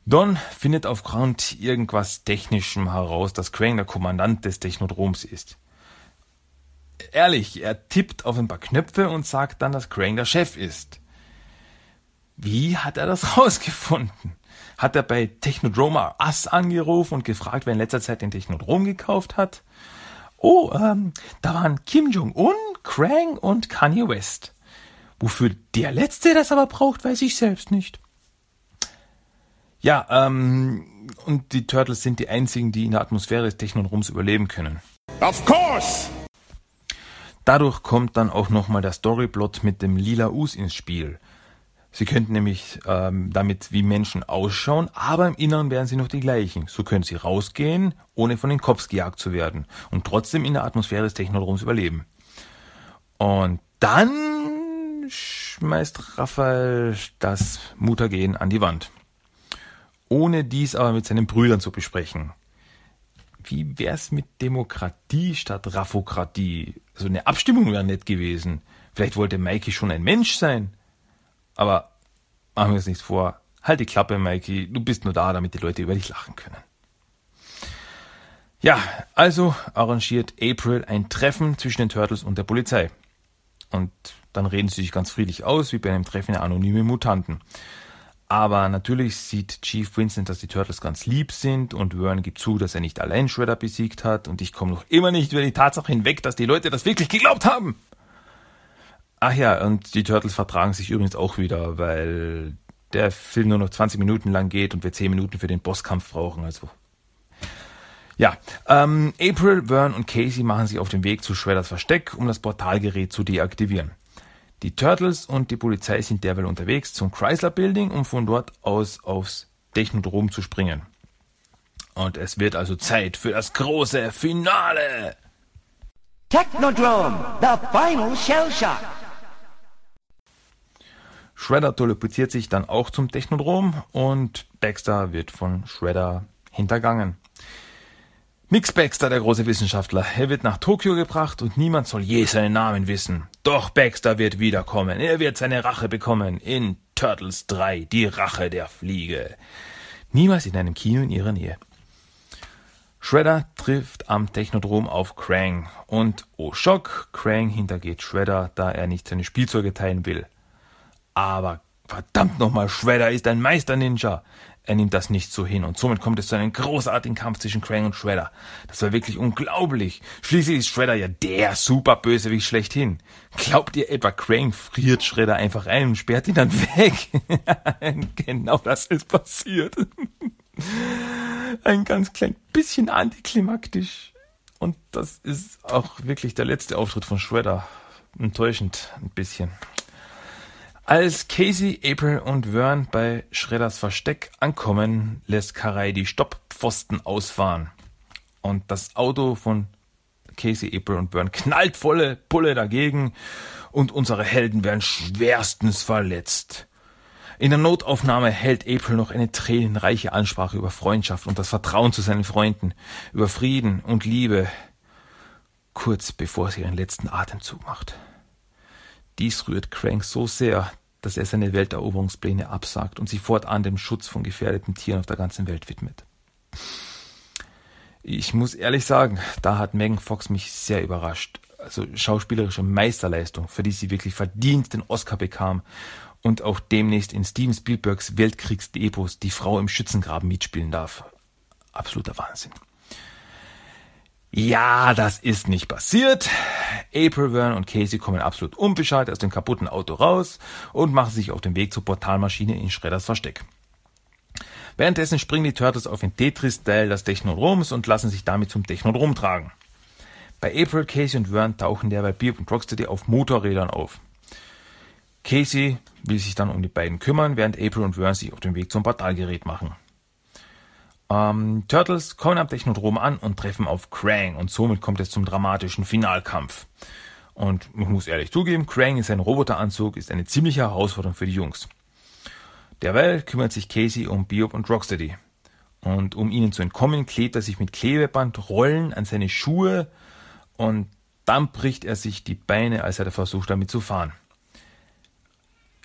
Don findet aufgrund irgendwas Technischem heraus, dass Krang der Kommandant des Technodroms ist. Ehrlich, er tippt auf ein paar Knöpfe und sagt dann, dass Krang der Chef ist. Wie hat er das rausgefunden? Hat er bei Technodrome Ass angerufen und gefragt, wer in letzter Zeit den Technodrom gekauft hat? Oh, ähm, da waren Kim Jong-un, Krang und Kanye West. Wofür der Letzte das aber braucht, weiß ich selbst nicht. Ja, ähm, und die Turtles sind die einzigen, die in der Atmosphäre des Technodroms überleben können. Of course! Dadurch kommt dann auch nochmal der Storyplot mit dem lila Us ins Spiel. Sie könnten nämlich ähm, damit wie Menschen ausschauen, aber im Inneren wären sie noch die gleichen. So können sie rausgehen, ohne von den Cops gejagt zu werden und trotzdem in der Atmosphäre des Technodroms überleben. Und dann schmeißt Raphael das Mutagen an die Wand. Ohne dies aber mit seinen Brüdern zu besprechen. Wie wär's mit Demokratie statt Raffokratie? So also eine Abstimmung wäre nett gewesen. Vielleicht wollte Mikey schon ein Mensch sein. Aber machen wir uns nichts vor. Halt die Klappe, Mikey. Du bist nur da, damit die Leute über dich lachen können. Ja, also arrangiert April ein Treffen zwischen den Turtles und der Polizei. Und dann reden sie sich ganz friedlich aus, wie bei einem Treffen der anonymen Mutanten. Aber natürlich sieht Chief Vincent, dass die Turtles ganz lieb sind und Vern gibt zu, dass er nicht allein Shredder besiegt hat und ich komme noch immer nicht über die Tatsache hinweg, dass die Leute das wirklich geglaubt haben. Ach ja, und die Turtles vertragen sich übrigens auch wieder, weil der Film nur noch 20 Minuten lang geht und wir 10 Minuten für den Bosskampf brauchen. Also ja, ähm, April, Vern und Casey machen sich auf den Weg zu Shredders Versteck, um das Portalgerät zu deaktivieren. Die Turtles und die Polizei sind derweil unterwegs zum Chrysler Building, um von dort aus aufs Technodrom zu springen. Und es wird also Zeit für das große Finale. Technodrome, the final shell shock. Shredder teleportiert sich dann auch zum Technodrom und Baxter wird von Shredder hintergangen. Nix Baxter, der große Wissenschaftler. Er wird nach Tokio gebracht und niemand soll je seinen Namen wissen. Doch Baxter wird wiederkommen. Er wird seine Rache bekommen in Turtles 3, die Rache der Fliege. Niemals in einem Kino in ihrer Nähe. Shredder trifft am Technodrom auf Krang und oh Schock, Krang hintergeht Shredder, da er nicht seine Spielzeuge teilen will. Aber Verdammt nochmal, Shredder ist ein Meister-Ninja. Er nimmt das nicht so hin und somit kommt es zu einem großartigen Kampf zwischen Krang und Shredder. Das war wirklich unglaublich. Schließlich ist Shredder ja der Superbösewicht schlechthin. Glaubt ihr etwa, Krang friert Shredder einfach ein und sperrt ihn dann weg? genau das ist passiert. ein ganz klein bisschen antiklimaktisch. Und das ist auch wirklich der letzte Auftritt von Shredder. Enttäuschend ein bisschen. Als Casey, April und Vern bei Shredders Versteck ankommen, lässt Karai die Stopppfosten ausfahren. Und das Auto von Casey, April und Vern knallt volle Pulle dagegen und unsere Helden werden schwerstens verletzt. In der Notaufnahme hält April noch eine tränenreiche Ansprache über Freundschaft und das Vertrauen zu seinen Freunden, über Frieden und Liebe, kurz bevor sie ihren letzten Atemzug macht. Dies rührt Crank so sehr, dass er seine Welteroberungspläne absagt und sich fortan dem Schutz von gefährdeten Tieren auf der ganzen Welt widmet. Ich muss ehrlich sagen, da hat Megan Fox mich sehr überrascht. Also schauspielerische Meisterleistung, für die sie wirklich verdient den Oscar bekam und auch demnächst in Steven Spielbergs Weltkriegsdepos die Frau im Schützengraben mitspielen darf. Absoluter Wahnsinn. Ja, das ist nicht passiert. April, Vern und Casey kommen absolut unbeschadet aus dem kaputten Auto raus und machen sich auf den Weg zur Portalmaschine in Schredders Versteck. Währenddessen springen die Turtles auf den Tetris-Style des Technodroms und lassen sich damit zum Technodrom tragen. Bei April, Casey und Vern tauchen derweil Beep und Rocksteady auf Motorrädern auf. Casey will sich dann um die beiden kümmern, während April und Vern sich auf den Weg zum Portalgerät machen. Ähm, Turtles kommen am Technodrom an und treffen auf Krang und somit kommt es zum dramatischen Finalkampf. Und ich muss ehrlich zugeben, Krang in seinem Roboteranzug ist eine ziemliche Herausforderung für die Jungs. Derweil kümmert sich Casey um Biob und Rocksteady. Und um ihnen zu entkommen, klebt er sich mit Klebeband Rollen an seine Schuhe und dann bricht er sich die Beine, als er versucht damit zu fahren.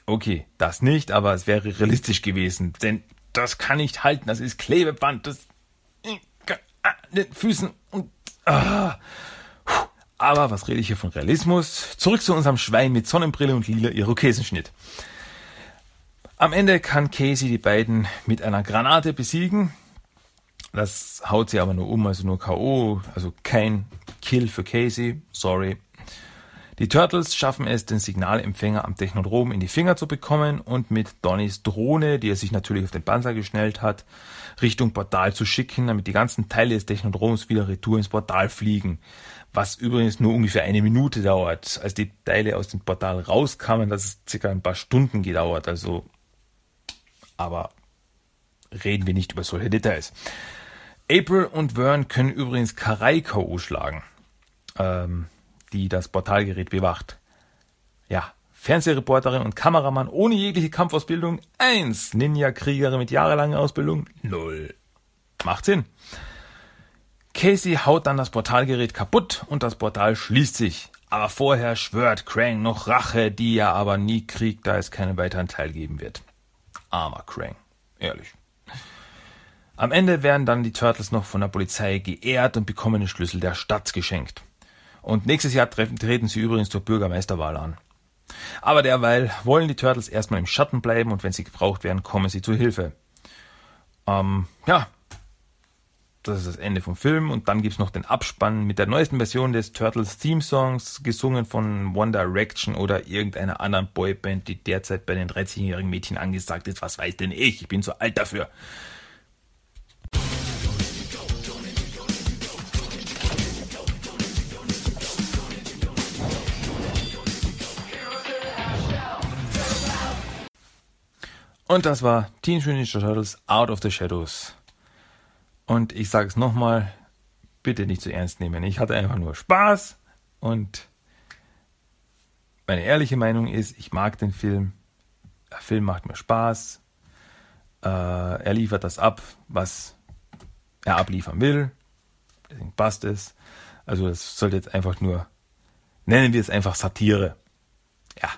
Okay, das nicht, aber es wäre realistisch gewesen, denn das kann nicht halten, das ist Klebeband, das den Füßen und ah. Aber was rede ich hier von Realismus? Zurück zu unserem Schwein mit Sonnenbrille und lila Irokesenschnitt. Am Ende kann Casey die beiden mit einer Granate besiegen. Das haut sie aber nur um, also nur K.O., also kein Kill für Casey, sorry. Die Turtles schaffen es, den Signalempfänger am Technodrom in die Finger zu bekommen und mit Donnys Drohne, die er sich natürlich auf den Panzer geschnellt hat, Richtung Portal zu schicken, damit die ganzen Teile des Technodroms wieder retour ins Portal fliegen. Was übrigens nur ungefähr eine Minute dauert. Als die Teile aus dem Portal rauskamen, das ist circa ein paar Stunden gedauert, also, aber reden wir nicht über solche Details. April und Vern können übrigens Karai K.O. schlagen. Ähm, die das Portalgerät bewacht. Ja, Fernsehreporterin und Kameramann ohne jegliche Kampfausbildung eins, Ninja-Kriegerin mit jahrelanger Ausbildung null. Macht Sinn. Casey haut dann das Portalgerät kaputt und das Portal schließt sich. Aber vorher schwört Krang noch Rache, die er aber nie kriegt, da es keinen weiteren Teil geben wird. Armer Krang. Ehrlich. Am Ende werden dann die Turtles noch von der Polizei geehrt und bekommen den Schlüssel der Stadt geschenkt. Und nächstes Jahr treten sie übrigens zur Bürgermeisterwahl an. Aber derweil wollen die Turtles erstmal im Schatten bleiben und wenn sie gebraucht werden, kommen sie zu Hilfe. Ähm, ja, das ist das Ende vom Film und dann gibt's noch den Abspann mit der neuesten Version des Turtles Theme Songs, gesungen von One Direction oder irgendeiner anderen Boyband, die derzeit bei den 13-jährigen Mädchen angesagt ist. Was weiß denn ich? Ich bin zu alt dafür. Und das war Teenage Mutant Ninja Turtles Out of the Shadows. Und ich sage es nochmal, bitte nicht zu ernst nehmen. Ich hatte einfach nur Spaß und meine ehrliche Meinung ist, ich mag den Film. Der Film macht mir Spaß. Äh, er liefert das ab, was er abliefern will. Deswegen passt es. Also das sollte jetzt einfach nur, nennen wir es einfach Satire. Ja.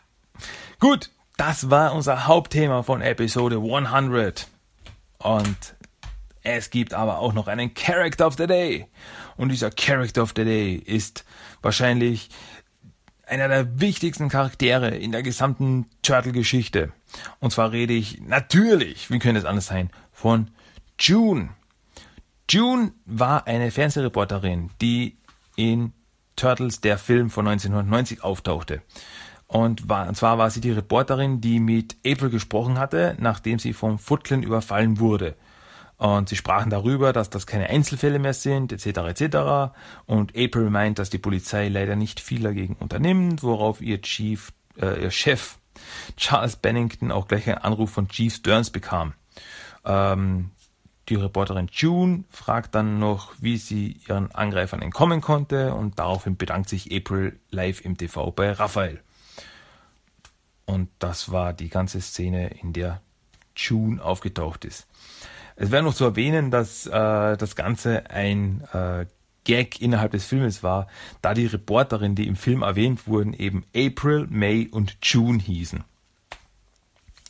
Gut, das war unser Hauptthema von Episode 100. Und es gibt aber auch noch einen Character of the Day. Und dieser Character of the Day ist wahrscheinlich einer der wichtigsten Charaktere in der gesamten Turtle-Geschichte. Und zwar rede ich natürlich, wie könnte es anders sein, von June. June war eine Fernsehreporterin, die in Turtles, der Film von 1990, auftauchte. Und, war, und zwar war sie die Reporterin, die mit April gesprochen hatte, nachdem sie vom Foot Clan überfallen wurde. Und sie sprachen darüber, dass das keine Einzelfälle mehr sind, etc. etc. Und April meint, dass die Polizei leider nicht viel dagegen unternimmt, worauf ihr Chief, äh, ihr Chef Charles Bennington auch gleich einen Anruf von Chief Stearns bekam. Ähm, die Reporterin June fragt dann noch, wie sie ihren Angreifern entkommen konnte und daraufhin bedankt sich April live im TV bei Raphael. Und das war die ganze Szene, in der June aufgetaucht ist. Es wäre noch zu erwähnen, dass äh, das Ganze ein äh, Gag innerhalb des Filmes war, da die Reporterin, die im Film erwähnt wurden, eben April, May und June hießen.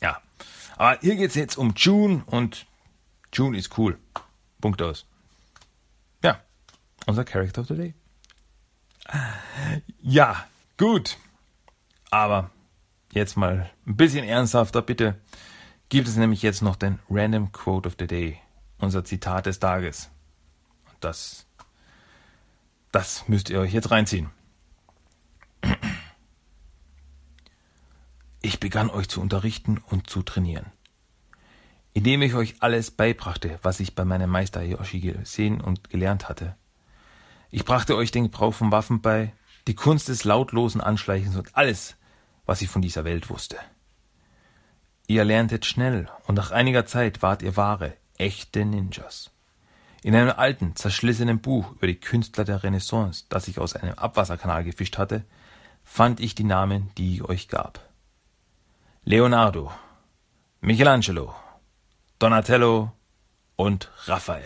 Ja, aber hier geht es jetzt um June und June ist cool. Punkt aus. Ja, unser Character of the Day. Ja, gut. Aber jetzt mal ein bisschen ernsthafter, bitte. Gibt es nämlich jetzt noch den Random Quote of the Day, unser Zitat des Tages. Und das, das müsst ihr euch jetzt reinziehen. Ich begann euch zu unterrichten und zu trainieren. Indem ich euch alles beibrachte, was ich bei meinem Meister Yoshi gesehen und gelernt hatte. Ich brachte euch den Gebrauch von Waffen bei, die Kunst des lautlosen Anschleichens und alles, was ich von dieser Welt wusste. Ihr lerntet schnell und nach einiger Zeit wart ihr wahre, echte Ninjas. In einem alten, zerschlissenen Buch über die Künstler der Renaissance, das ich aus einem Abwasserkanal gefischt hatte, fand ich die Namen, die ich euch gab. Leonardo, Michelangelo, Donatello und Raphael.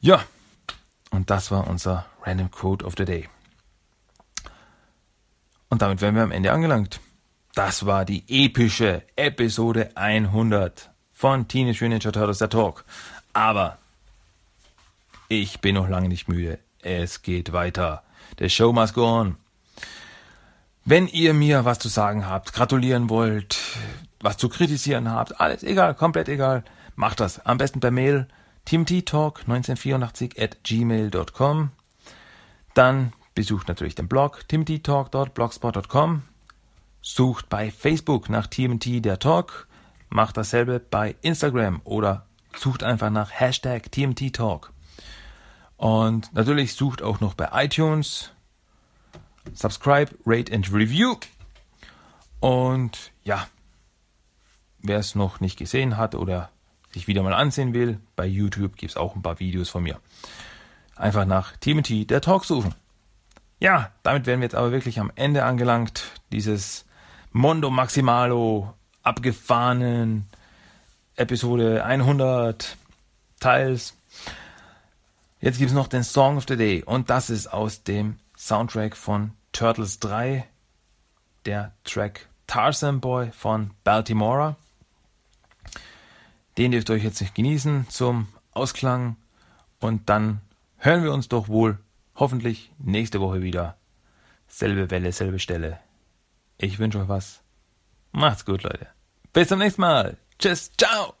Ja, und das war unser Random Code of the Day. Und damit wären wir am Ende angelangt. Das war die epische Episode 100 von Teenage Mutant Ninja Turtles der Talk. Aber ich bin noch lange nicht müde. Es geht weiter. The show must go on. Wenn ihr mir was zu sagen habt, gratulieren wollt, was zu kritisieren habt, alles egal, komplett egal, macht das. Am besten per Mail timothytalk1984 at gmail.com. Dann Besucht natürlich den Blog timothytalk.blogspot.com. Sucht bei Facebook nach TMT der Talk. Macht dasselbe bei Instagram oder sucht einfach nach Hashtag TMT Talk. Und natürlich sucht auch noch bei iTunes. Subscribe, rate and review. Und ja, wer es noch nicht gesehen hat oder sich wieder mal ansehen will, bei YouTube gibt es auch ein paar Videos von mir. Einfach nach TMT der Talk suchen. Ja, damit wären wir jetzt aber wirklich am Ende angelangt. Dieses Mondo Maximalo abgefahrenen Episode 100 Teils. Jetzt gibt es noch den Song of the Day und das ist aus dem Soundtrack von Turtles 3, der Track Tarzan Boy von Baltimora. Den dürft ihr euch jetzt nicht genießen zum Ausklang und dann hören wir uns doch wohl Hoffentlich nächste Woche wieder. Selbe Welle, selbe Stelle. Ich wünsche euch was. Macht's gut, Leute. Bis zum nächsten Mal. Tschüss, ciao.